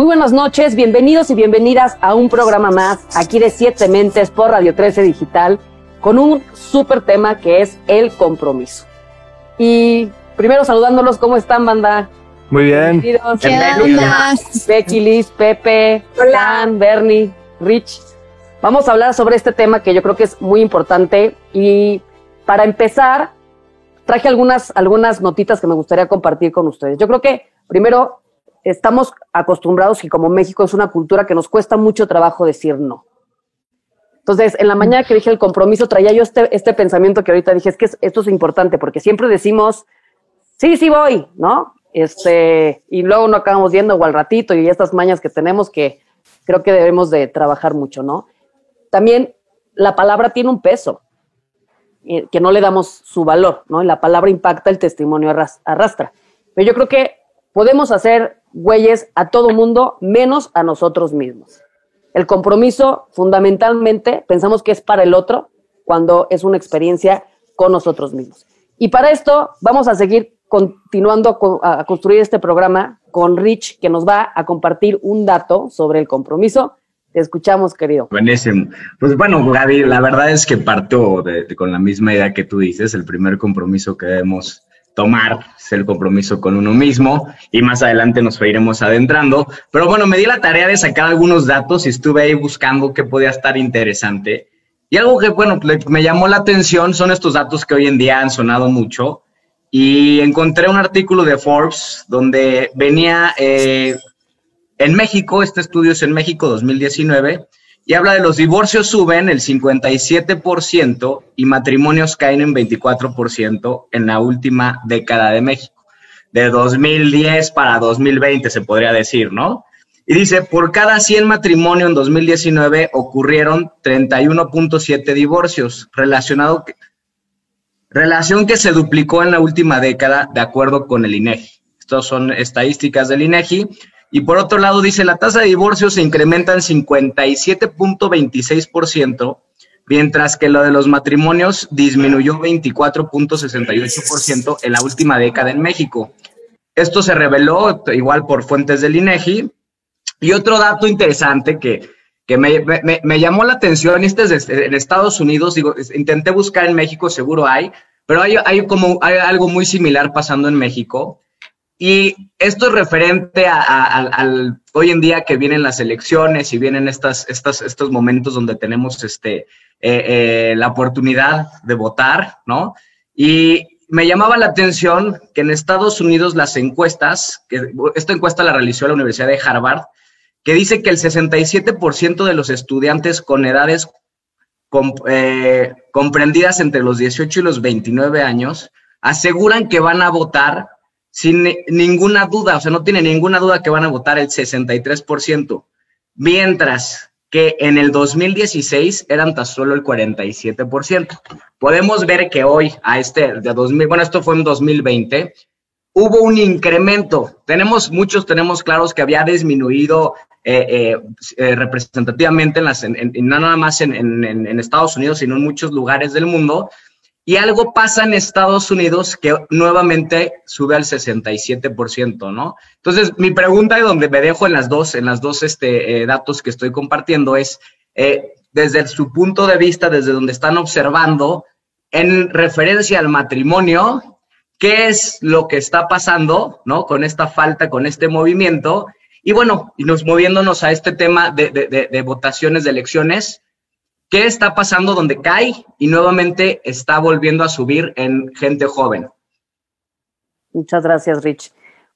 Muy buenas noches, bienvenidos y bienvenidas a un programa más aquí de Siete Mentes por Radio 13 Digital con un súper tema que es el compromiso. Y primero saludándolos, ¿cómo están, banda? Muy bien. Bienvenidos. Becky, Liz, Pepe, Dan, Bernie, Rich. Vamos a hablar sobre este tema que yo creo que es muy importante y para empezar traje algunas, algunas notitas que me gustaría compartir con ustedes. Yo creo que primero estamos acostumbrados y como México es una cultura que nos cuesta mucho trabajo decir no. Entonces, en la mañana que dije el compromiso, traía yo este, este pensamiento que ahorita dije, es que esto es importante, porque siempre decimos, sí, sí voy, ¿no? Este, y luego no acabamos yendo o al ratito y estas mañas que tenemos que creo que debemos de trabajar mucho, ¿no? También la palabra tiene un peso, eh, que no le damos su valor, ¿no? la palabra impacta, el testimonio arrastra. Pero yo creo que podemos hacer güeyes a todo mundo, menos a nosotros mismos. El compromiso, fundamentalmente, pensamos que es para el otro cuando es una experiencia con nosotros mismos. Y para esto vamos a seguir continuando a, construir este programa con Rich, que nos va a compartir un dato sobre el compromiso. Te escuchamos, querido. Buenísimo. Pues bueno, Gaby, la verdad es que parto con la misma idea que tú dices. El primer compromiso que debemos tomar el compromiso con uno mismo y más adelante nos iremos adentrando. Pero bueno, me di la tarea de sacar algunos datos y estuve ahí buscando qué podía estar interesante. Y algo que, bueno, me llamó la atención son estos datos que hoy en día han sonado mucho. Y encontré un artículo de Forbes donde venía eh, en México, este estudio es en México 2019, y habla de los divorcios suben el 57% y matrimonios caen en 24% en la última década de México, de 2010 para 2020 se podría decir, ¿no? Y dice, por cada 100 matrimonios en 2019 ocurrieron 31.7 divorcios, relacionado, relación que se duplicó en la última década de acuerdo con el INEGI. Estas son estadísticas del INEGI y por otro lado, dice, la tasa de divorcio se incrementa en 57.26%, mientras que lo de los matrimonios disminuyó 24.68% en la última década en México. Esto se reveló igual por fuentes del INEGI. Y otro dato interesante que, me, llamó la atención, este es en Estados Unidos, digo, intenté buscar en México, seguro hay, pero hay, hay como hay algo muy similar pasando en México y esto es referente al hoy en día que vienen las elecciones y vienen estas, estas, estos momentos donde tenemos este, eh, eh, la oportunidad de votar, ¿no? Y me llamaba la atención que en Estados Unidos las encuestas, que esta encuesta la realizó la Universidad de Harvard, que dice que el 67% de los estudiantes con edades eh, comprendidas entre los 18 y los 29 años aseguran que van a votar sin ninguna duda, o sea, no tiene ninguna duda que van a votar el 63%, mientras que en el 2016 eran tan solo el 47%. Podemos ver que hoy, a este, de 2000, bueno, esto fue en 2020, hubo un incremento. Tenemos, muchos tenemos claros que había disminuido eh, eh, eh, representativamente en las, no nada más en, en Estados Unidos, sino en muchos lugares del mundo, y algo pasa en Estados Unidos que nuevamente sube al 67%, ¿no? Entonces, mi pregunta y donde me dejo en las dos, en las dos este, eh, datos que estoy compartiendo es, eh, desde su punto de vista, desde donde están observando, en referencia al matrimonio, qué es lo que está pasando, ¿no? Con esta falta, con este movimiento. Y bueno, y nos moviéndonos a este tema de, de votaciones, de elecciones, ¿Qué está pasando donde cae y nuevamente está volviendo a subir en gente joven? Muchas gracias, Rich.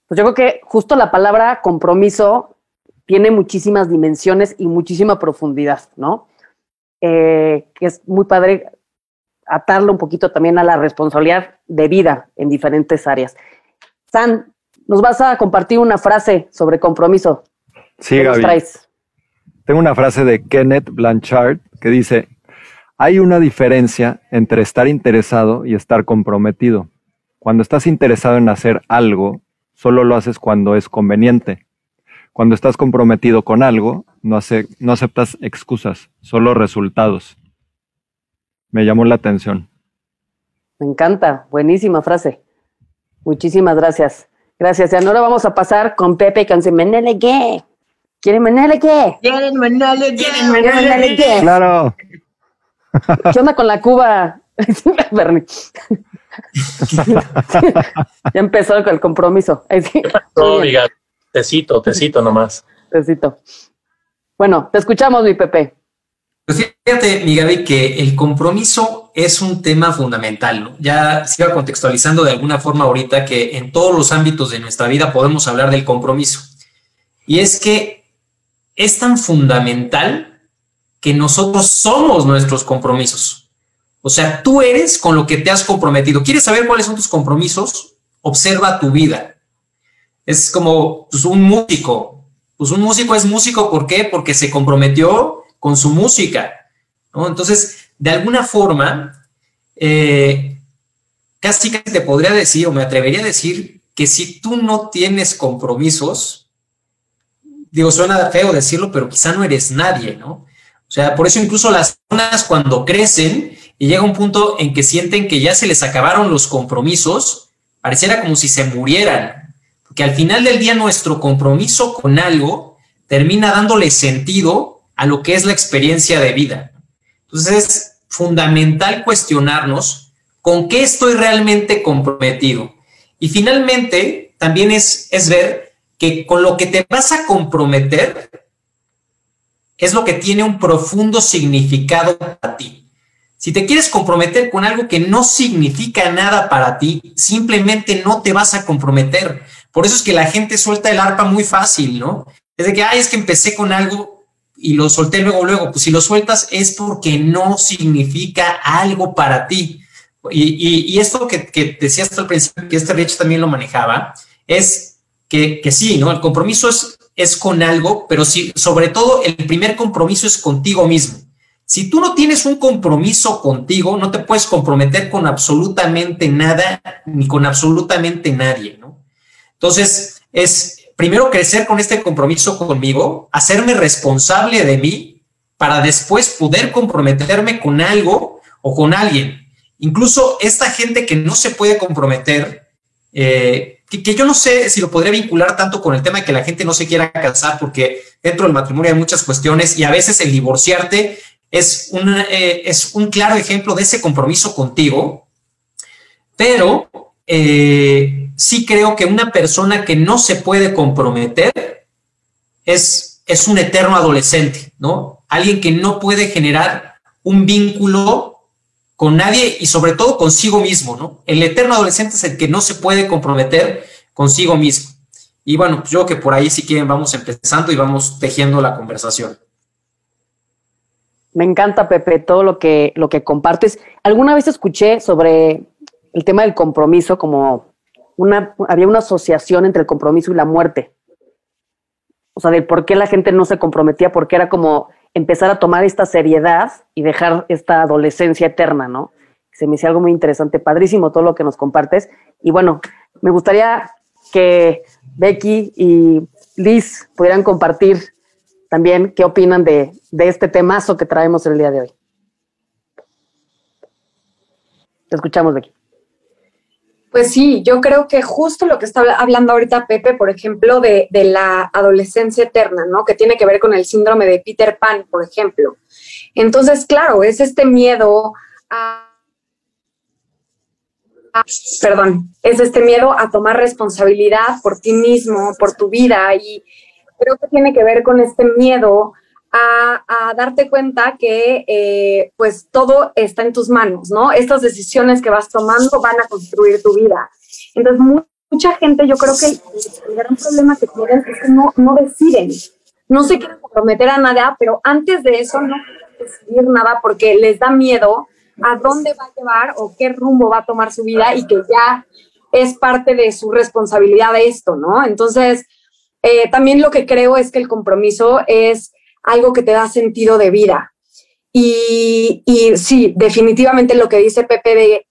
Pues yo creo que justo la palabra compromiso tiene muchísimas dimensiones y muchísima profundidad, ¿no? Eh, que es muy padre atarlo un poquito también a la responsabilidad de vida en diferentes áreas. San, nos vas a compartir una frase sobre compromiso. Sí, Gaby. Traes? Tengo una frase de Kenneth Blanchard que dice, hay una diferencia entre estar interesado y estar comprometido. Cuando estás interesado en hacer algo, solo lo haces cuando es conveniente. Cuando estás comprometido con algo, no, no aceptas excusas, solo resultados. Me llamó la atención. Me encanta, buenísima frase. Muchísimas gracias. Gracias. Y ahora vamos a pasar con Pepe con ¿Quieren mandarle qué? ¿Quieren mandarle qué? ¿Quieren qué? Claro. ¿Qué onda con la Cuba? ya empezó el compromiso. No, diga, tecito, tecito nomás. Tecito. Bueno, te escuchamos, mi Pepe. Pues fíjate, mi Gaby, que el compromiso es un tema fundamental. ¿no? Ya se iba contextualizando de alguna forma ahorita que en todos los ámbitos de nuestra vida podemos hablar del compromiso. Y es que es tan fundamental que nosotros somos nuestros compromisos. O sea, tú eres con lo que te has comprometido. ¿Quieres saber cuáles son tus compromisos? Observa tu vida. Es como pues, un músico. Pues un músico es músico, ¿por qué? Porque se comprometió con su música. Entonces, de alguna forma, eh, casi que te podría decir, o me atrevería a decir, que si tú no tienes compromisos, digo, suena feo decirlo, pero quizá no eres nadie, ¿no? O sea, por eso incluso las personas cuando crecen y llega un punto en que sienten que ya se les acabaron los compromisos, pareciera como si se murieran, porque al final del día nuestro compromiso con algo termina dándole sentido a lo que es la experiencia de vida. Entonces es fundamental cuestionarnos con qué estoy realmente comprometido. Y finalmente, también es, es ver con lo que te vas a comprometer es lo que tiene un profundo significado para ti. Si te quieres comprometer con algo que no significa nada para ti, simplemente no te vas a comprometer. Por eso es que la gente suelta el arpa muy fácil, ¿no? Es de que, ay, es que empecé con algo y lo solté luego, luego, pues si lo sueltas es porque no significa algo para ti. Y, esto que, que decías el principio, que este Rich también lo manejaba, es que, sí, ¿no? El compromiso es, es con algo, pero sí, sobre todo el primer compromiso es contigo mismo. Si tú no tienes un compromiso contigo, no te puedes comprometer con absolutamente nada ni con absolutamente nadie, ¿no? Entonces, es, primero crecer con este compromiso conmigo, hacerme responsable de mí para después poder comprometerme con algo o con alguien. Incluso esta gente que no se puede comprometer, eh, que, yo no sé si lo podría vincular tanto con el tema de que la gente no se quiera casar, porque dentro del matrimonio hay muchas cuestiones y a veces el divorciarte es, eh, es un claro ejemplo de ese compromiso contigo, pero eh, sí creo que una persona que no se puede comprometer es, es un eterno adolescente, ¿no? Alguien que no puede generar un vínculo con nadie y sobre todo consigo mismo, ¿no? El eterno adolescente es el que no se puede comprometer consigo mismo. Y bueno, pues yo que por ahí si quieren vamos empezando y vamos tejiendo la conversación. Me encanta, Pepe, todo lo que, lo que compartes. Alguna vez escuché sobre el tema del compromiso como una, había una asociación entre el compromiso y la muerte. O sea, de por qué la gente no se comprometía, porque era como empezar a tomar esta seriedad y dejar esta adolescencia eterna, ¿no? Se me hizo algo muy interesante, padrísimo todo lo que nos compartes. Y bueno, me gustaría que Becky y Liz pudieran compartir también qué opinan de, de este temazo que traemos el día de hoy. Te escuchamos, Becky. Pues sí, yo creo que justo lo que está hablando ahorita Pepe, por ejemplo, de, la adolescencia eterna, ¿no? Que tiene que ver con el síndrome de Peter Pan, por ejemplo. Entonces, claro, es este miedo a, perdón, es este miedo a tomar responsabilidad por ti mismo, por tu vida y creo que tiene que ver con este miedo a, darte cuenta que eh, pues todo está en tus manos, ¿no? Estas decisiones que vas tomando van a construir tu vida. Entonces, mucha gente, yo creo que el, gran problema que tienen es que no, no deciden, no se quieren comprometer a nada, pero antes de eso no quieren decidir nada porque les da miedo a dónde va a llevar o qué rumbo va a tomar su vida y que ya es parte de su responsabilidad esto, ¿no? Entonces, eh, también lo que creo es que el compromiso es algo que te da sentido de vida. Y, y sí, definitivamente lo que dice Pepe de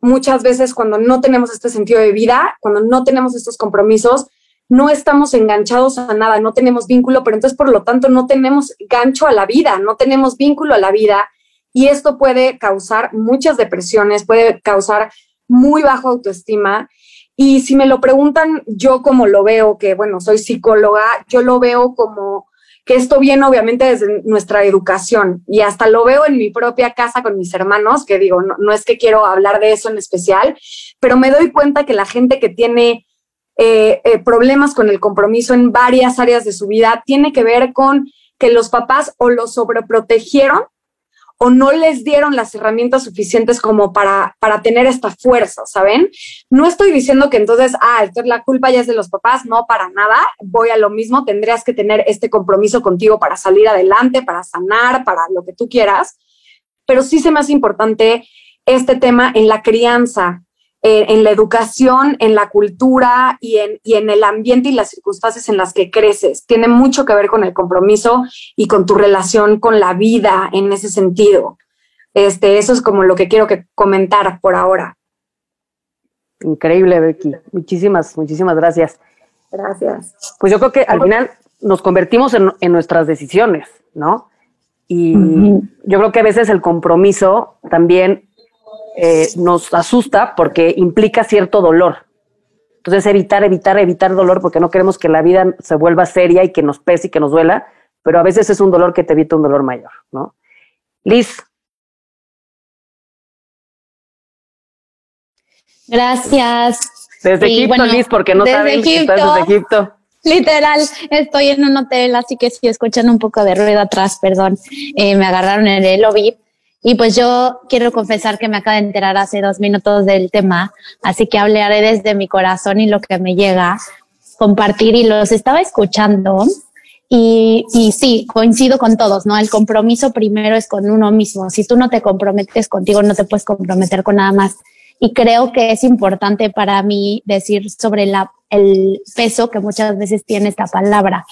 muchas veces cuando no tenemos este sentido de vida, cuando no tenemos estos compromisos, no estamos enganchados a nada, no tenemos vínculo, pero entonces por lo tanto no tenemos gancho a la vida, no tenemos vínculo a la vida y esto puede causar muchas depresiones, puede causar muy bajo autoestima. Y si me lo preguntan, yo como lo veo, que bueno, soy psicóloga, yo lo veo como que esto viene obviamente desde nuestra educación y hasta lo veo en mi propia casa con mis hermanos, que digo, no, es que quiero hablar de eso en especial, pero me doy cuenta que la gente que tiene eh, eh, problemas con el compromiso en varias áreas de su vida tiene que ver con que los papás o lo sobreprotegieron o no les dieron las herramientas suficientes como para, para tener esta fuerza, ¿saben? No estoy diciendo que entonces, ah, la culpa ya es de los papás, no, para nada, voy a lo mismo, tendrías que tener este compromiso contigo para salir adelante, para sanar, para lo que tú quieras, pero sí se me hace importante este tema en la crianza, eh, en la educación, en la cultura y en, y en el ambiente y las circunstancias en las que creces. Tiene mucho que ver con el compromiso y con tu relación con la vida en ese sentido. Este, eso es como lo que quiero que comentar por ahora. Increíble, Becky. Muchísimas, muchísimas gracias. Gracias. Pues yo creo que al final nos convertimos en, en nuestras decisiones, ¿no? Y yo creo que a veces el compromiso también eh, nos asusta porque implica cierto dolor. Entonces, evitar, evitar, evitar dolor porque no queremos que la vida se vuelva seria y que nos pese y que nos duela, pero a veces es un dolor que te evita un dolor mayor, ¿no? Liz. Gracias. Desde Egipto, Liz, porque no saben que estás desde Egipto. Literal, estoy en un hotel, así que si escuchan un poco de ruido atrás, perdón, eh, me agarraron en el lobby. Y pues yo quiero confesar que me acabo de enterar hace dos minutos del tema, así que hablaré desde mi corazón y lo que me llega, compartir y los estaba escuchando. Y, y sí, coincido con todos, ¿no? El compromiso primero es con uno mismo. Si tú no te comprometes contigo, no te puedes comprometer con nada más. Y creo que es importante para mí decir sobre la, el peso que muchas veces tiene esta palabra,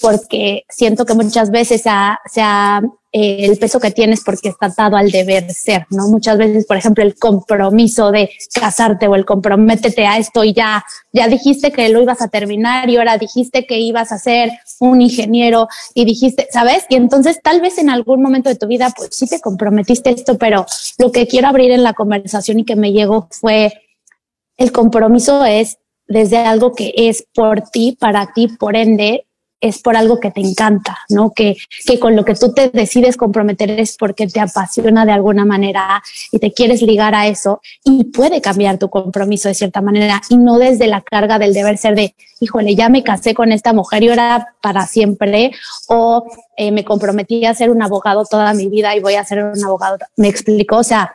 porque siento que muchas veces ha, se ha eh, el peso que tienes porque está atado al deber ser, ¿no? Muchas veces, por ejemplo, el compromiso de casarte o el comprométete a esto y ya, ya dijiste que lo ibas a terminar y ahora dijiste que ibas a ser un ingeniero y dijiste, ¿sabes? Y entonces tal vez en algún momento de tu vida, pues sí te comprometiste esto, pero lo que quiero abrir en la conversación y que me llegó fue el compromiso es desde algo que es por ti, para ti, por ende, es por algo que te encanta, ¿no? Que, que con lo que tú te decides comprometer es porque te apasiona de alguna manera y te quieres ligar a eso y puede cambiar tu compromiso de cierta manera y no desde la carga del deber ser de, híjole, ya me casé con esta mujer y ahora para siempre o eh, me comprometí a ser un abogado toda mi vida y voy a ser un abogado. Me explico, o sea,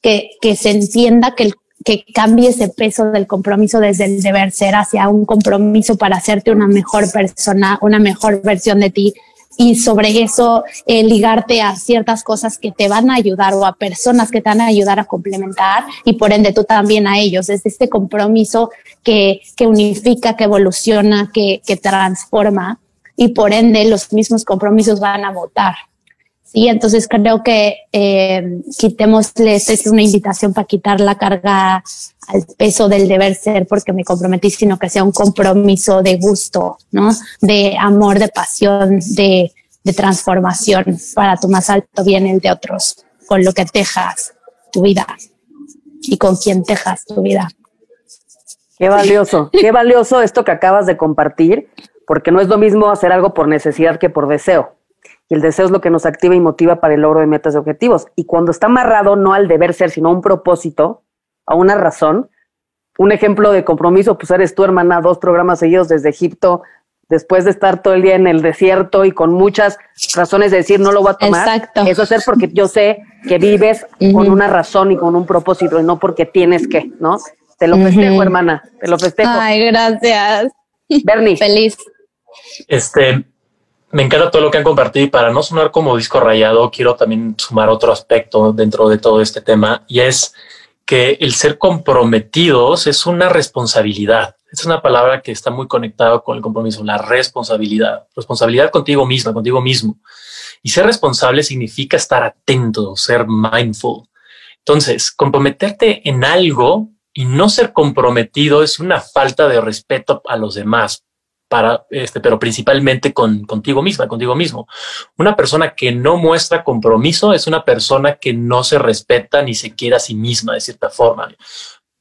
que, que se entienda que el que cambie ese peso del compromiso desde el deber ser hacia un compromiso para hacerte una mejor persona, una mejor versión de ti y sobre eso eh, ligarte a ciertas cosas que te van a ayudar o a personas que te van a ayudar a complementar y por ende tú también a ellos. Es este compromiso que, que unifica, que evoluciona, que, que transforma y por ende los mismos compromisos van a votar. Sí, entonces creo que eh, quitémosles, es una invitación para quitar la carga al peso del deber ser porque me comprometí, sino que sea un compromiso de gusto, ¿no? De amor, de pasión, de, de transformación para tu más alto bien el de otros, con lo que tejas tu vida y con quien tejas tu vida. Qué valioso, qué valioso esto que acabas de compartir, porque no es lo mismo hacer algo por necesidad que por deseo. Y el deseo es lo que nos activa y motiva para el logro de metas y objetivos. Y cuando está amarrado no al deber ser, sino a un propósito, a una razón, un ejemplo de compromiso, pues eres tu hermana, dos programas seguidos desde Egipto, después de estar todo el día en el desierto y con muchas razones de decir no lo voy a tomar. Exacto. Eso es porque yo sé que vives con una razón y con un propósito y no porque tienes que, ¿no? Te lo festejo, hermana, te lo festejo. Ay, gracias. Bernie. Feliz. Este, me encanta todo lo que han compartido y para no sonar como disco rayado, quiero también sumar otro aspecto dentro de todo este tema y es que el ser comprometidos es una responsabilidad. Es una palabra que está muy conectada con el compromiso, la responsabilidad. Responsabilidad contigo misma, contigo mismo. Y ser responsable significa estar atento, ser mindful. Entonces, comprometerte en algo y no ser comprometido es una falta de respeto a los demás, para este, pero principalmente con contigo misma, contigo mismo. Una persona que no muestra compromiso es una persona que no se respeta ni se quiere a sí misma de cierta forma.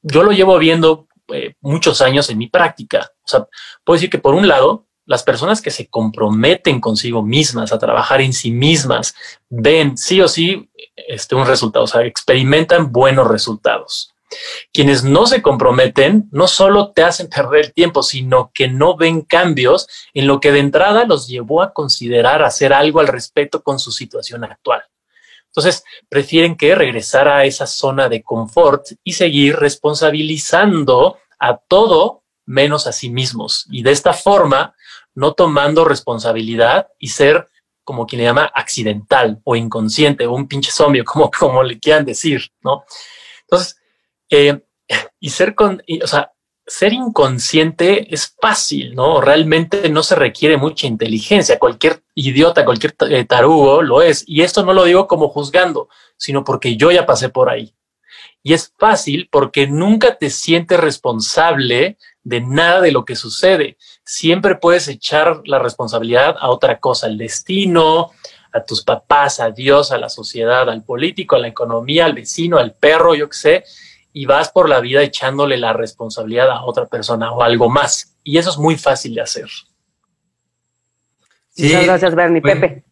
Yo lo llevo viendo eh, muchos años en mi práctica. O sea, puedo decir que por un lado, las personas que se comprometen consigo mismas a trabajar en sí mismas ven sí o sí este, un resultado, o sea, experimentan buenos resultados. Quienes no se comprometen no solo te hacen perder el tiempo, sino que no ven cambios en lo que de entrada los llevó a considerar hacer algo al respecto con su situación actual. Entonces, prefieren que regresar a esa zona de confort y seguir responsabilizando a todo menos a sí mismos. Y de esta forma, no tomando responsabilidad y ser como quien le llama accidental o inconsciente o un pinche zombie, como, como le quieran decir, ¿no? Entonces, eh, y ser con, o sea, ser inconsciente es fácil, ¿no? Realmente no se requiere mucha inteligencia. Cualquier idiota, cualquier eh, tarugo lo es. Y esto no lo digo como juzgando, sino porque yo ya pasé por ahí. Y es fácil porque nunca te sientes responsable de nada de lo que sucede. Siempre puedes echar la responsabilidad a otra cosa, al destino, a tus papás, a Dios, a la sociedad, al político, a la economía, al vecino, al perro, yo qué sé y vas por la vida echándole la responsabilidad a otra persona o algo más. Y eso es muy fácil de hacer. Muchas gracias, Bernie. Pepe.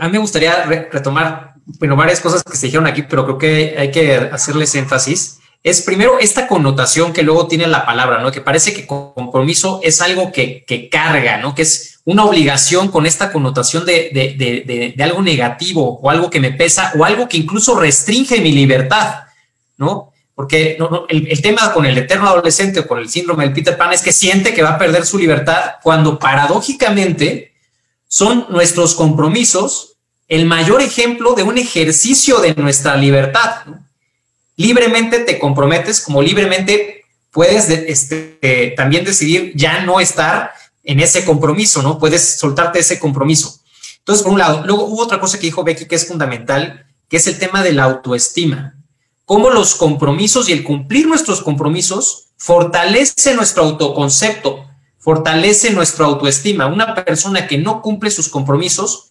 A mí me gustaría retomar bueno, varias cosas que se dijeron aquí, pero creo que hay que hacerles énfasis. Es primero esta connotación que luego tiene la palabra, ¿no? Que parece que compromiso es algo que, que carga, ¿no? Que es una obligación con esta connotación de, de, de, de, algo negativo o algo que me pesa o algo que incluso restringe mi libertad, ¿no? Porque el, tema con el eterno adolescente o con el síndrome del Peter Pan es que siente que va a perder su libertad cuando paradójicamente son nuestros compromisos el mayor ejemplo de un ejercicio de nuestra libertad. Libremente te comprometes, como libremente puedes este, también decidir ya no estar en ese compromiso, ¿no? Puedes soltarte ese compromiso. Entonces, por un lado, luego hubo otra cosa que dijo Becky que es fundamental, que es el tema de la autoestima cómo los compromisos y el cumplir nuestros compromisos fortalece nuestro autoconcepto, fortalece nuestra autoestima. Una persona que no cumple sus compromisos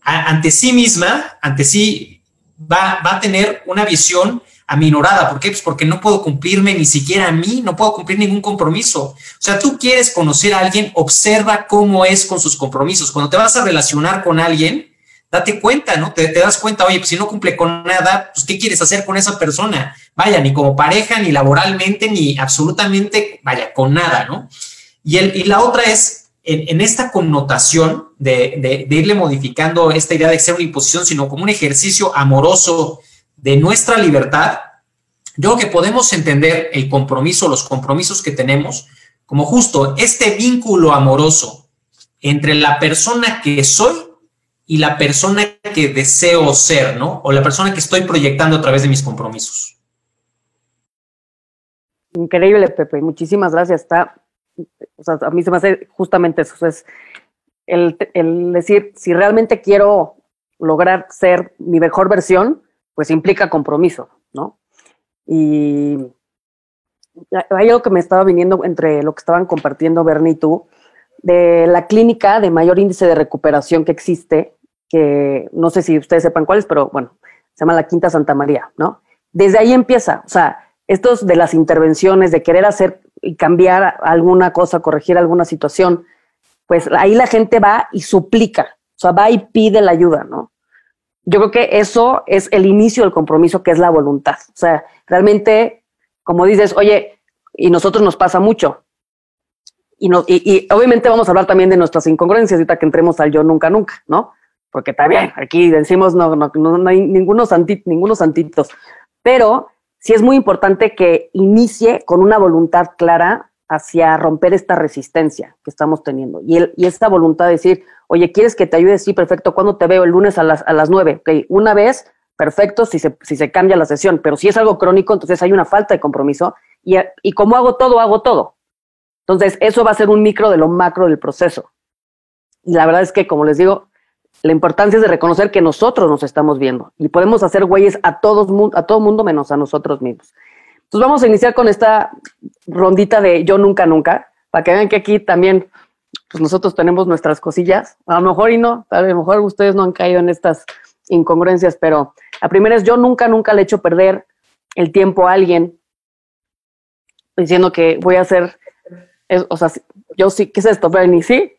ante sí misma, ante sí, va, va, a tener una visión aminorada. ¿Por qué? Pues porque no puedo cumplirme ni siquiera a mí, no puedo cumplir ningún compromiso. O sea, tú quieres conocer a alguien, observa cómo es con sus compromisos. Cuando te vas a relacionar con alguien, date cuenta, ¿no? Te, das cuenta, oye, pues si no cumple con nada, pues ¿qué quieres hacer con esa persona? Vaya, ni como pareja, ni laboralmente, ni absolutamente, vaya, con nada, ¿no? Y, el, y la otra es, en, esta connotación de, de, irle modificando esta idea de ser una imposición, sino como un ejercicio amoroso de nuestra libertad, yo creo que podemos entender el compromiso, los compromisos que tenemos, como justo este vínculo amoroso entre la persona que soy y la persona que deseo ser, ¿no? O la persona que estoy proyectando a través de mis compromisos. Increíble, Pepe. Muchísimas gracias. Está, o sea, a mí se me hace justamente eso. Es el, el decir, si realmente quiero lograr ser mi mejor versión, pues implica compromiso, ¿no? Y hay algo que me estaba viniendo entre lo que estaban compartiendo Bernie y tú, de la clínica de mayor índice de recuperación que existe que no sé si ustedes sepan cuáles, pero bueno, se llama la Quinta Santa María, ¿no? Desde ahí empieza, o sea, estos de las intervenciones, de querer hacer y cambiar alguna cosa, corregir alguna situación, pues ahí la gente va y suplica, o sea, va y pide la ayuda, ¿no? Yo creo que eso es el inicio del compromiso, que es la voluntad. O sea, realmente, como dices, oye, y nosotros nos pasa mucho. Y, no, y, obviamente vamos a hablar también de nuestras incongruencias, ahorita que entremos al yo nunca, nunca, ¿no? Porque está bien, aquí decimos no, no, no, hay ningunos, santitos, ningunos santitos, pero sí es muy importante que inicie con una voluntad clara hacia romper esta resistencia que estamos teniendo. Y, el, y esta voluntad de decir, oye, ¿quieres que te ayude? Sí, perfecto. ¿Cuándo te veo? El lunes a las, a las 9. Ok, una vez, perfecto, si se, si se cambia la sesión. Pero si es algo crónico, entonces hay una falta de compromiso. Y, y como hago todo, hago todo. Entonces, eso va a ser un micro de lo macro del proceso. Y la verdad es que, como les digo, la importancia es de reconocer que nosotros nos estamos viendo y podemos hacer güeyes a, todos, a todo mundo menos a nosotros mismos. Entonces vamos a iniciar con esta rondita de yo nunca, nunca, para que vean que aquí también pues nosotros tenemos nuestras cosillas, a lo mejor y no, a lo mejor ustedes no han caído en estas incongruencias, pero la primera es yo nunca, nunca le he hecho perder el tiempo a alguien diciendo que voy a hacer, o sea, yo sí, ¿qué es esto, Bernie? ¿Sí?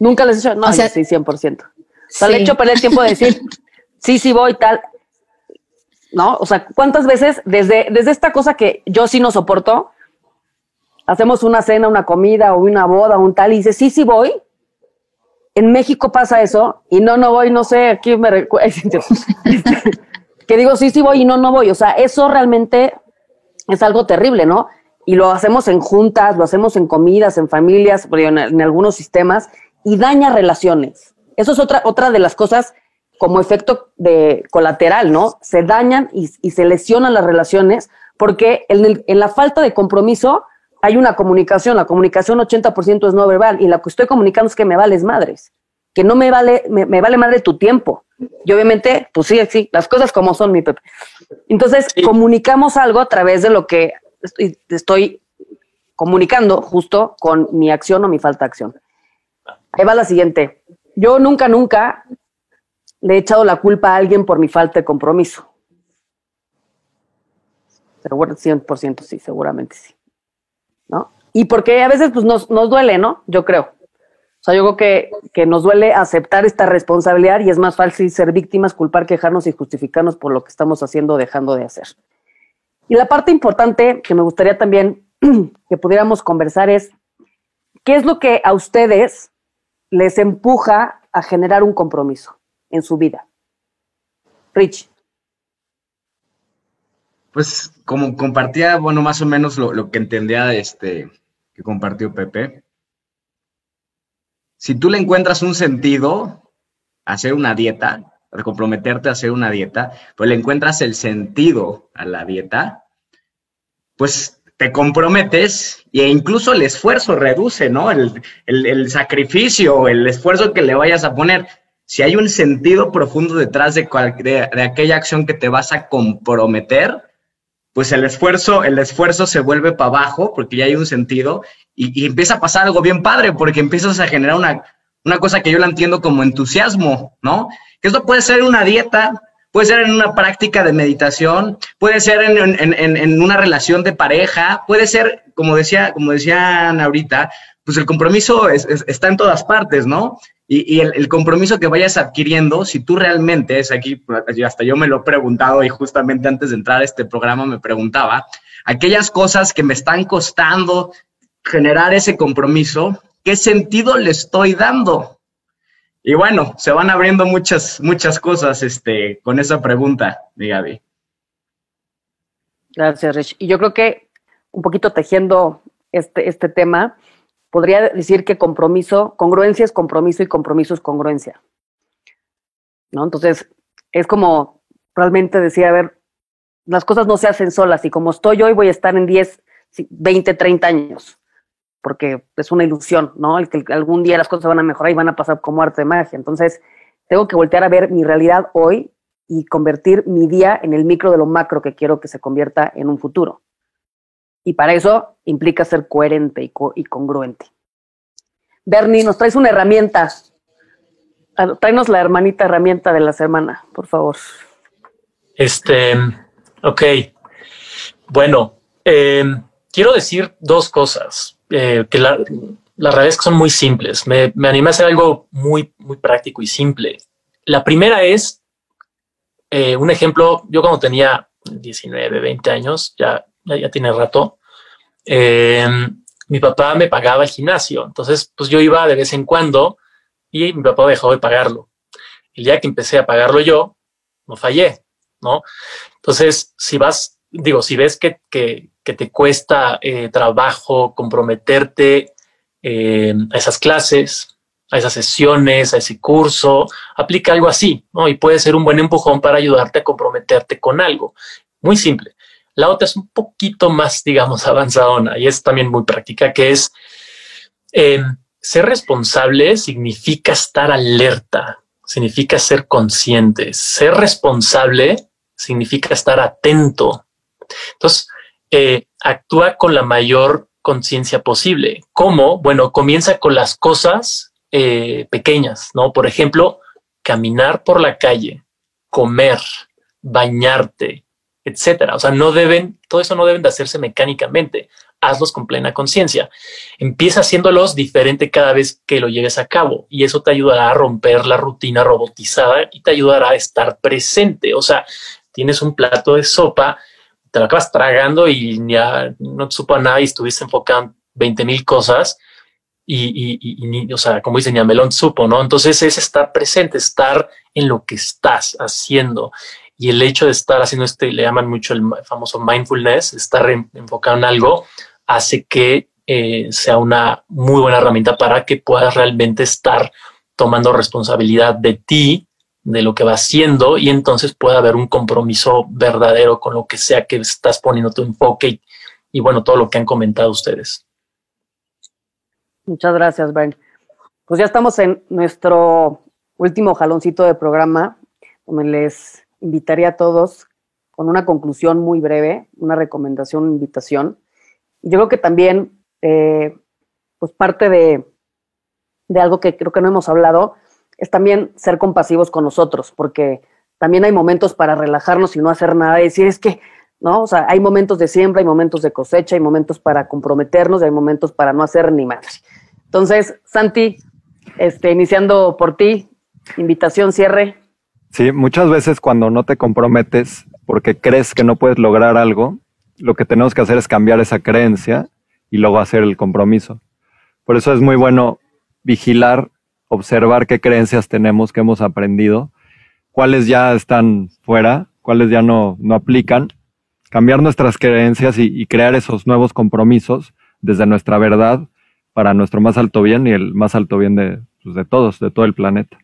Nunca les he hecho, no, o sea, sí, 100%. O sea, le he hecho perder tiempo de decir, sí, sí voy, tal. ¿No? O sea, ¿cuántas veces desde, desde esta cosa que yo sí no soporto, hacemos una cena, una comida o una boda o un tal y dice, sí, sí voy? En México pasa eso y no, no voy, no sé, aquí me recuerda. que digo, sí, sí voy y no, no voy. O sea, eso realmente es algo terrible, ¿no? Y lo hacemos en juntas, lo hacemos en comidas, en familias, en, en algunos sistemas y daña relaciones. Eso es otra, otra de las cosas como efecto de colateral, ¿no? Se dañan y, se lesionan las relaciones porque en, en, la falta de compromiso hay una comunicación. La comunicación 80% es no verbal y la que estoy comunicando es que me vales madres, que no me vale, me, vale madre tu tiempo. Y obviamente, pues sí, sí, las cosas como son, mi Pepe. Entonces, comunicamos algo a través de lo que estoy comunicando justo con mi acción o mi falta de acción. Ahí va la siguiente. Yo nunca, nunca le he echado la culpa a alguien por mi falta de compromiso. Seguro, 100% sí, seguramente sí. ¿No? Y porque a veces pues, nos, nos duele, ¿no? Yo creo. O sea, yo creo que, que, nos duele aceptar esta responsabilidad y es más fácil ser víctimas, culpar, quejarnos y justificarnos por lo que estamos haciendo o dejando de hacer. Y la parte importante que me gustaría también que pudiéramos conversar es, ¿qué es lo que a ustedes les empuja a generar un compromiso en su vida? Rich. Pues como compartía, bueno, más o menos lo, que entendía este, que compartió Pepe. Si tú le encuentras un sentido a hacer una dieta, a comprometerte a hacer una dieta, pues le encuentras el sentido a la dieta, pues te comprometes e incluso el esfuerzo reduce, ¿no? El, el, sacrificio, el esfuerzo que le vayas a poner. Si hay un sentido profundo detrás de, de, aquella acción que te vas a comprometer, pues el esfuerzo, el esfuerzo se vuelve para abajo porque ya hay un sentido y, y, empieza a pasar algo bien padre porque empiezas a generar una, una cosa que yo la entiendo como entusiasmo, ¿no? Que esto puede ser una dieta, puede ser en una práctica de meditación, puede ser en, una relación de pareja, puede ser, como decía, como decían ahorita, pues el compromiso está en todas partes, ¿no? Y, el, compromiso que vayas adquiriendo, si tú realmente, es aquí, hasta yo me lo he preguntado y justamente antes de entrar a este programa me preguntaba, aquellas cosas que me están costando generar ese compromiso, ¿qué sentido le estoy dando? Y bueno, se van abriendo muchas, muchas cosas este, con esa pregunta de Gaby. Gracias, Rich. Y yo creo que un poquito tejiendo este, este tema, podría decir que compromiso, congruencia es compromiso y compromiso es congruencia. ¿No? Entonces, es como realmente decir, a ver, las cosas no se hacen solas y como estoy hoy voy a estar en 10, 20, 30 años porque es una ilusión, ¿no? El que algún día las cosas van a mejorar y van a pasar como arte de magia. Entonces, tengo que voltear a ver mi realidad hoy y convertir mi día en el micro de lo macro que quiero que se convierta en un futuro. Y para eso implica ser coherente y, congruente. Bernie, nos traes una herramienta. Tráenos la hermanita herramienta de la semana, por favor. Este, ok. Bueno, eh, quiero decir dos cosas. Eh, que la, la realidad es que son muy simples. Me, me animé a hacer algo muy, muy práctico y simple. La primera es eh, un ejemplo. Yo cuando tenía 19, 20 años, ya, ya, tiene rato, eh, mi papá me pagaba el gimnasio. Entonces, pues yo iba de vez en cuando y mi papá dejó de pagarlo. El día que empecé a pagarlo yo, no fallé, ¿no? Entonces, si vas, digo, si ves que, que, que te cuesta eh, trabajo comprometerte eh, a esas clases, a esas sesiones, a ese curso, aplica algo así, ¿no? Y puede ser un buen empujón para ayudarte a comprometerte con algo. Muy simple. La otra es un poquito más, digamos, avanzadona y es también muy práctica, que es em, ser responsable significa estar alerta, significa ser consciente. Ser responsable significa estar atento. Entonces, actúa con la mayor conciencia posible. ¿Cómo? Bueno, comienza con las cosas eh, pequeñas, ¿no? Por ejemplo, caminar por la calle, comer, bañarte, etcétera. O sea, no deben, todo eso no deben de hacerse mecánicamente. Hazlos con plena conciencia. Empieza haciéndolos diferente cada vez que lo lleves a cabo y eso te ayudará a romper la rutina robotizada y te ayudará a estar presente. O sea, tienes un plato de sopa, te lo acabas tragando y ya no te supo nada y estuviste enfocado en 20 mil cosas y, y, o sea, como dice Melón supo, ¿no? Entonces es estar presente, estar en lo que estás haciendo. Y el hecho de estar haciendo este, le llaman mucho el famoso mindfulness, estar enfocado en algo, hace que eh, sea una muy buena herramienta para que puedas realmente estar tomando responsabilidad de ti, de lo que vas haciendo, y entonces pueda haber un compromiso verdadero con lo que sea que estás poniendo tu enfoque y, bueno, todo lo que han comentado ustedes. Muchas gracias, Ben. Pues ya estamos en nuestro último jaloncito de programa, donde les invitaría a todos con una conclusión muy breve, una recomendación, una invitación. Yo creo que también, eh, pues parte de, de algo que creo que no hemos hablado, es también ser compasivos con nosotros, porque también hay momentos para relajarnos y no hacer nada y decir, es que, ¿no? O sea, hay momentos de siembra, hay momentos de cosecha, hay momentos para comprometernos y hay momentos para no hacer ni madre. Entonces, Santi, este, iniciando por ti, invitación, cierre. Sí, muchas veces cuando no te comprometes porque crees que no puedes lograr algo, lo que tenemos que hacer es cambiar esa creencia y luego hacer el compromiso. Por eso es muy bueno vigilar, observar qué creencias tenemos, qué hemos aprendido, cuáles ya están fuera, cuáles ya no, no aplican, cambiar nuestras creencias y, y crear esos nuevos compromisos desde nuestra verdad para nuestro más alto bien y el más alto bien de, pues, de todos, de todo el planeta.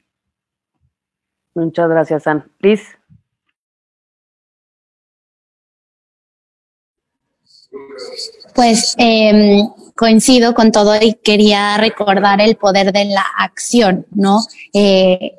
Muchas gracias, San. Liz. Pues em, coincido con todo y quería recordar el poder de la acción, ¿no? Eh,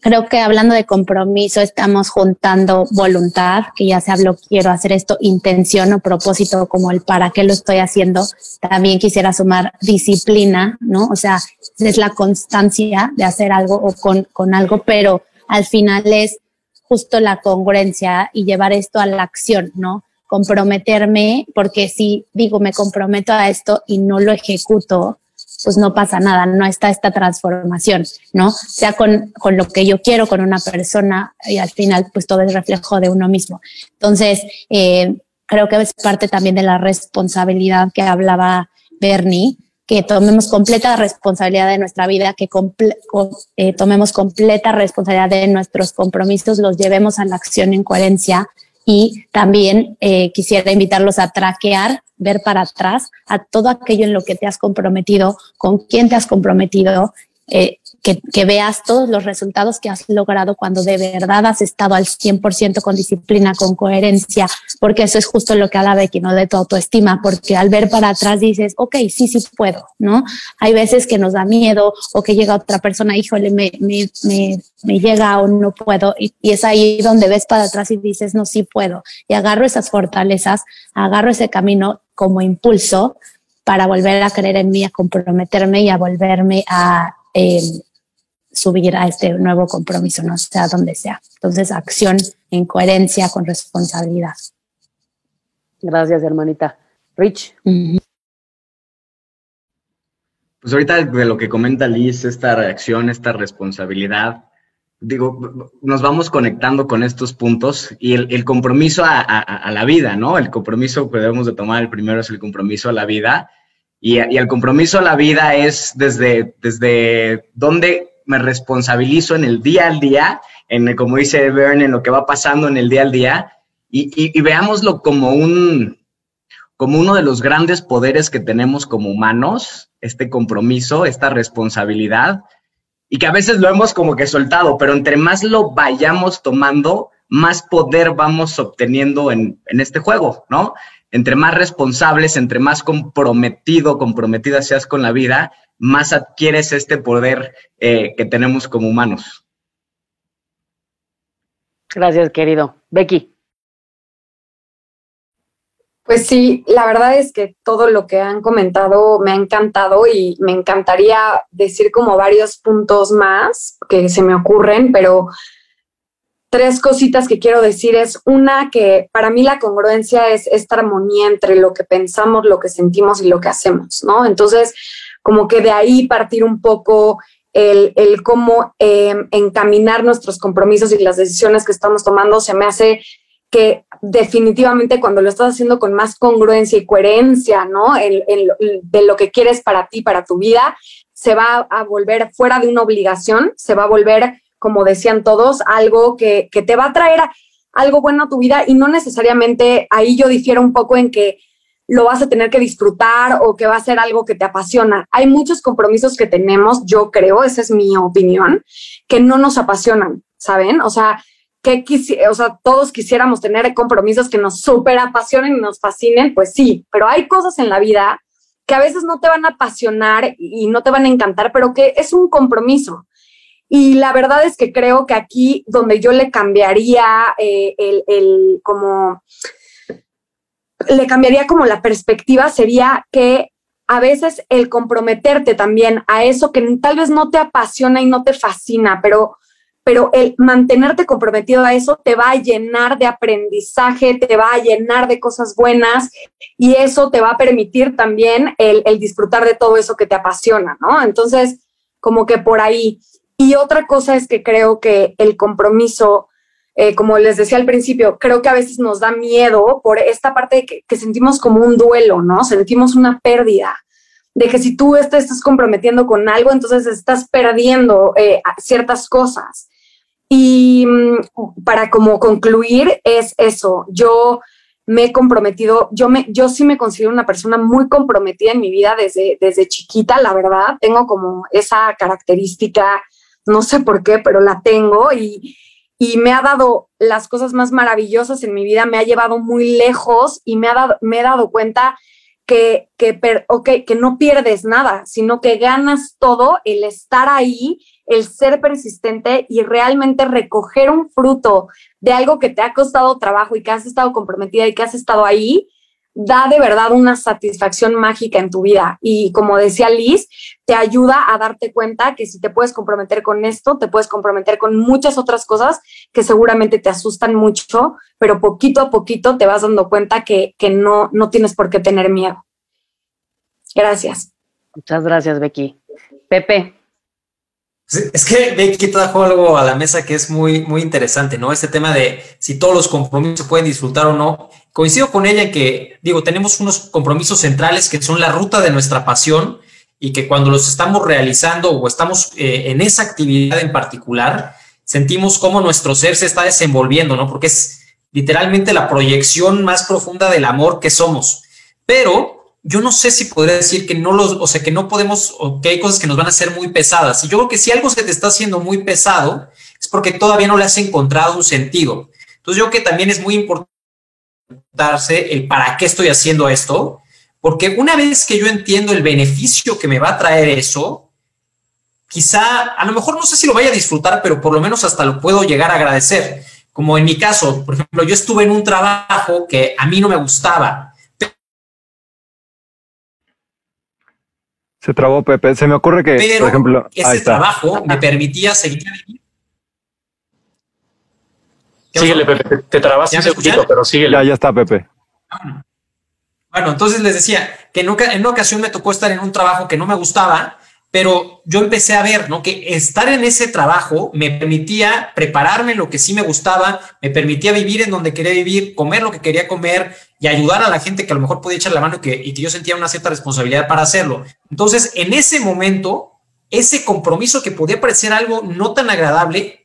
creo que hablando de compromiso estamos juntando voluntad, que ya se habló, quiero hacer esto, intención o propósito, como el para qué lo estoy haciendo. También quisiera sumar disciplina, ¿no? O sea, es la constancia de hacer algo o con, con algo, pero al final es justo la congruencia y llevar esto a la acción, ¿no? Comprometerme, porque si digo me comprometo a esto y no lo ejecuto, pues no pasa nada, no está esta transformación, ¿no? Sea con, con, lo que yo quiero, con una persona y al final pues todo es reflejo de uno mismo. Entonces, eh, creo que es parte también de la responsabilidad que hablaba Bernie, que tomemos completa responsabilidad de nuestra vida, que eh, tomemos completa responsabilidad de nuestros compromisos, los llevemos a la acción en coherencia y también eh, quisiera invitarlos a traquear ver para atrás a todo aquello en lo que te has comprometido, con quién te has comprometido, eh, que, veas todos los resultados que has logrado cuando de verdad has estado al 100% con disciplina, con coherencia, porque eso es justo lo que habla Becky, ¿no? De tu autoestima, porque al ver para atrás dices, ok, sí, sí puedo, ¿no? Hay veces que nos da miedo o que llega otra persona, híjole, me, me, me, me llega o no puedo, y, y es ahí donde ves para atrás y dices, no, sí puedo, y agarro esas fortalezas, agarro ese camino como impulso para volver a creer en mí, a comprometerme y a volverme a eh, subir a este nuevo compromiso, no sea donde sea. Entonces, acción en coherencia con responsabilidad. Gracias, hermanita. Rich. Pues ahorita de lo que comenta Liz, esta reacción, esta responsabilidad, digo, nos vamos conectando con estos puntos y el, compromiso a, la vida, ¿no? El compromiso que debemos de tomar, el primero es el compromiso a la vida y, y el compromiso a la vida es desde, desde dónde me responsabilizo en el día al día, en como dice Bern, en lo que va pasando en el día al día, y, veámoslo como un, como uno de los grandes poderes que tenemos como humanos, este compromiso, esta responsabilidad, y que a veces lo hemos como que soltado, pero entre más lo vayamos tomando, más poder vamos obteniendo en, en este juego, ¿no? Entre más responsables, entre más comprometido, comprometida seas con la vida, más adquieres este poder eh, que tenemos como humanos. Gracias, querido. Becky. Pues sí, la verdad es que todo lo que han comentado me ha encantado y me encantaría decir como varios puntos más que se me ocurren, pero tres cositas que quiero decir es una que para mí la congruencia es esta armonía entre lo que pensamos, lo que sentimos y lo que hacemos, ¿no? Entonces, como que de ahí partir un poco el, el cómo em, encaminar nuestros compromisos y las decisiones que estamos tomando se me hace que definitivamente cuando lo estás haciendo con más congruencia y coherencia, ¿no? de lo que quieres para ti, para tu vida, se va a volver fuera de una obligación, se va a volver, como decían todos, algo que, que te va a traer algo bueno a tu vida y no necesariamente ahí yo difiero un poco en que lo vas a tener que disfrutar o que va a ser algo que te apasiona. Hay muchos compromisos que tenemos, yo creo, esa es mi opinión, que no nos apasionan, ¿saben? O sea, que o sea, todos quisiéramos tener compromisos que nos súper apasionen y nos fascinen, pues sí, pero hay cosas en la vida que a veces no te van a apasionar y no te van a encantar, pero que es un compromiso. Y la verdad es que creo que aquí donde yo le cambiaría eh, el, el, como le cambiaría como la perspectiva sería que a veces el comprometerte también a eso que tal vez no te apasiona y no te fascina, pero, pero el mantenerte comprometido a eso te va a llenar de aprendizaje, te va a llenar de cosas buenas y eso te va a permitir también el, el disfrutar de todo eso que te apasiona, ¿no? Entonces, como que por ahí. Y otra cosa es que creo que el compromiso eh, como les decía al principio, creo que a veces nos da miedo por esta parte que, sentimos como un duelo, ¿no? Sentimos una pérdida, de que si tú te estás comprometiendo con algo, entonces estás perdiendo eh, ciertas cosas. Y mm, para como concluir es eso, yo me he comprometido, yo, me, yo sí me considero una persona muy comprometida en mi vida desde, desde chiquita, la verdad, tengo como esa característica, no sé por qué, pero la tengo y, y me ha dado las cosas más maravillosas en mi vida, me ha llevado muy lejos y me, ha dado, me he dado cuenta que, que, que no pierdes nada, sino que ganas todo el estar ahí, el ser persistente y realmente recoger un fruto de algo que te ha costado trabajo y que has estado comprometida y que has estado ahí, da de verdad una satisfacción mágica en tu vida. Y como decía Liz, te ayuda a darte cuenta que si te puedes comprometer con esto, te puedes comprometer con muchas otras cosas que seguramente te asustan mucho, pero poquito a poquito te vas dando cuenta que, no, no tienes por qué tener miedo. Gracias. Muchas gracias, Becky. Pepe. Es que Becky trajo algo a la mesa que es muy, muy interesante, ¿no? Este tema de si todos los compromisos se pueden disfrutar o no. Coincido con ella en que, digo, tenemos unos compromisos centrales que son la ruta de nuestra pasión y que cuando los estamos realizando o estamos eh, en esa actividad en particular, sentimos cómo nuestro ser se está desenvolviendo, ¿no? Porque es literalmente la proyección más profunda del amor que somos. Pero yo no sé si podría decir que no los, o sea, que no podemos, o que hay cosas que nos van a ser muy pesadas. Y yo creo que si algo se te está haciendo muy pesado, es porque todavía no le has encontrado un sentido. Entonces yo creo que también es muy importante darse el para qué estoy haciendo esto, porque una vez que yo entiendo el beneficio que me va a traer eso, quizá, a lo mejor no sé si lo vaya a disfrutar, pero por lo menos hasta lo puedo llegar a agradecer. Como en mi caso, por ejemplo, yo estuve en un trabajo que a mí no me gustaba. Se trabó Pepe. Se me ocurre que, por ejemplo, ese trabajo me permitía seguir Síguele, Pepe. Te trabaste un segundito, pero síguele. Ya, ya está, Pepe. Bueno, entonces les decía que en, una ocasión me tocó estar en un trabajo que no me gustaba, pero yo empecé a ver, ¿no? Que estar en ese trabajo me permitía prepararme lo que sí me gustaba, me permitía vivir en donde quería vivir, comer lo que quería comer y ayudar a la gente que a lo mejor podía echar la mano y que, y que yo sentía una cierta responsabilidad para hacerlo. Entonces, en ese momento, ese compromiso que podía parecer algo no tan agradable,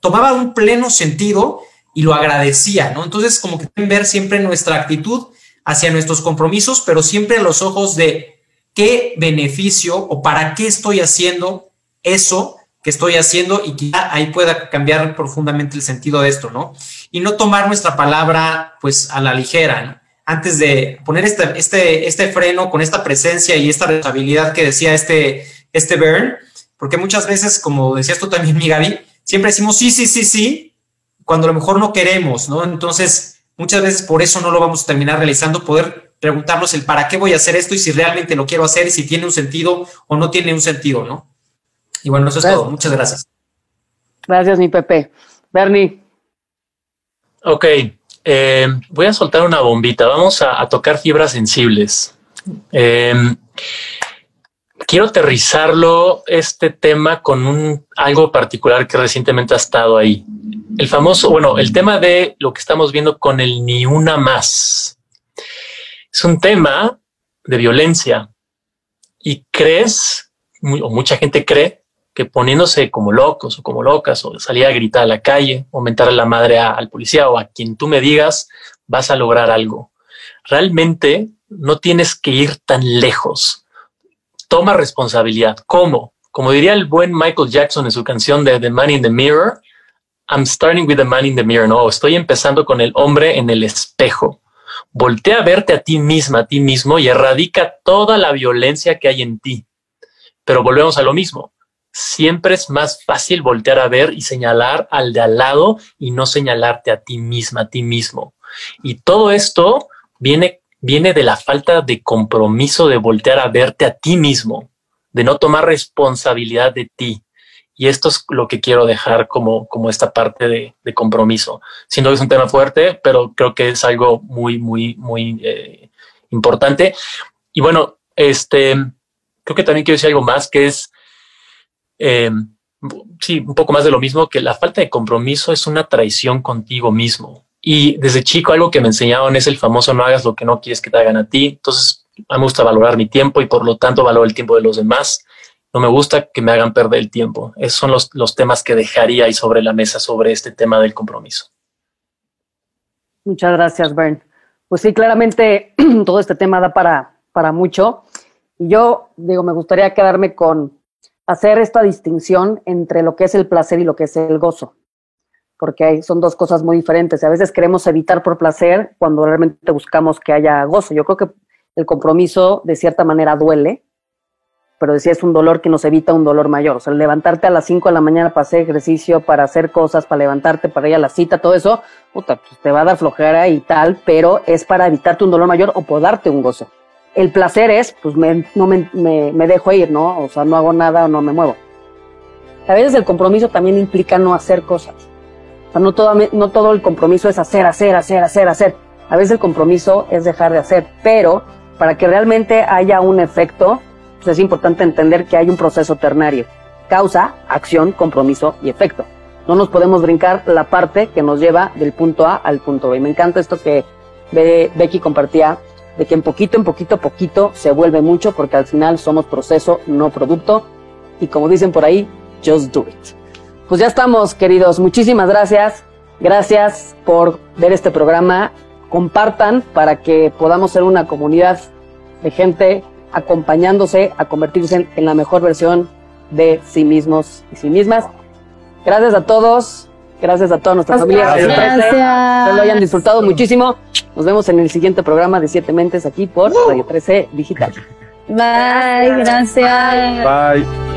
tomaba un pleno sentido y lo agradecía, ¿no? Entonces, como que ver siempre nuestra actitud hacia nuestros compromisos, pero siempre a los ojos de qué beneficio o para qué estoy haciendo eso que estoy haciendo y que ahí pueda cambiar profundamente el sentido de esto, ¿no? Y no tomar nuestra palabra pues a la ligera, ¿no? Antes de poner este, este, este freno con esta presencia y esta responsabilidad que decía este, este Bern, porque muchas veces, como decías tú también, mi Gaby, siempre decimos sí, sí, sí, sí, cuando a lo mejor no queremos, ¿no? Entonces, muchas veces por eso no lo vamos a terminar realizando, poder preguntarnos el para qué voy a hacer esto y si realmente lo quiero hacer y si tiene un sentido o no tiene un sentido, ¿no? Y bueno, eso es todo. Muchas gracias. Gracias, mi Pepe. Bernie. Ok, eh, voy a soltar una bombita. Vamos a, tocar fibras sensibles. Em, quiero aterrizarlo este tema con un algo particular que recientemente ha estado ahí. El famoso, bueno, el tema de lo que estamos viendo con el ni una más. Es un tema de violencia y crees, o mucha gente cree, que poniéndose como locos o como locas o salir a gritar a la calle o mentar a la madre al policía o a quien tú me digas, vas a lograr algo. Realmente no tienes que ir tan lejos. Toma responsabilidad. ¿Cómo? Como diría el buen Michael Jackson en su canción de The Man in the Mirror, I'm starting with the man in the mirror. No, estoy empezando con el hombre en el espejo. Voltea a verte a ti misma, a ti mismo y erradica toda la violencia que hay en ti. Pero volvemos a lo mismo siempre es más fácil voltear a ver y señalar al de al lado y no señalarte a ti misma, a ti mismo. Y todo esto viene, viene de la falta de compromiso de voltear a verte a ti mismo, de no tomar responsabilidad de ti. Y esto es lo que quiero dejar como, como esta parte de, compromiso. Siendo que es un tema fuerte, pero creo que es algo muy, muy, muy eh, importante. Y bueno, este, creo que también quiero decir algo más, que es eh, sí, un poco más de lo mismo, que la falta de compromiso es una traición contigo mismo. Y desde chico algo que me enseñaron es el famoso no hagas lo que no quieres que te hagan a ti. Entonces, a mí me gusta valorar mi tiempo y por lo tanto valoro el tiempo de los demás. No me gusta que me hagan perder el tiempo. Esos son los, los temas que dejaría ahí sobre la mesa sobre este tema del compromiso. Muchas gracias, Bern. Pues sí, claramente todo este tema da para, para mucho. Y yo digo, me gustaría quedarme con, hacer esta distinción entre lo que es el placer y lo que es el gozo, porque son dos cosas muy diferentes. A veces queremos evitar por placer cuando realmente buscamos que haya gozo. Yo creo que el compromiso de cierta manera duele, pero decía es un dolor que nos evita un dolor mayor. O sea, levantarte a las 5 de la mañana para hacer ejercicio, para hacer cosas, para levantarte, para ir a la cita, todo eso, puta, pues te va a dar flojera y tal, pero es para evitarte un dolor mayor o por darte un gozo el placer es, pues me, no me, me, dejo ir, ¿no? O sea, no hago nada o no me muevo. A veces el compromiso también implica no hacer cosas. No todo, no todo el compromiso es hacer, hacer, hacer, hacer, hacer. A veces el compromiso es dejar de hacer, pero para que realmente haya un efecto, pues es importante entender que hay un proceso ternario. Causa, acción, compromiso y efecto. No nos podemos brincar la parte que nos lleva del punto A al punto B. Y me encanta esto que Becky compartía de que en poquito, en poquito, poquito se vuelve mucho, porque al final somos proceso, no producto. Y como dicen por ahí, just do it. Pues ya estamos, queridos. Muchísimas gracias. Gracias por ver este programa. Compartan para que podamos ser una comunidad de gente acompañándose a convertirse en, la mejor versión de sí mismos y sí mismas. Gracias a todos. Gracias a toda nuestra familia. Gracias. Que lo hayan disfrutado muchísimo. Nos vemos en el siguiente programa de Siete Mentes aquí por Radio 13 Digital. Bye, gracias. Bye.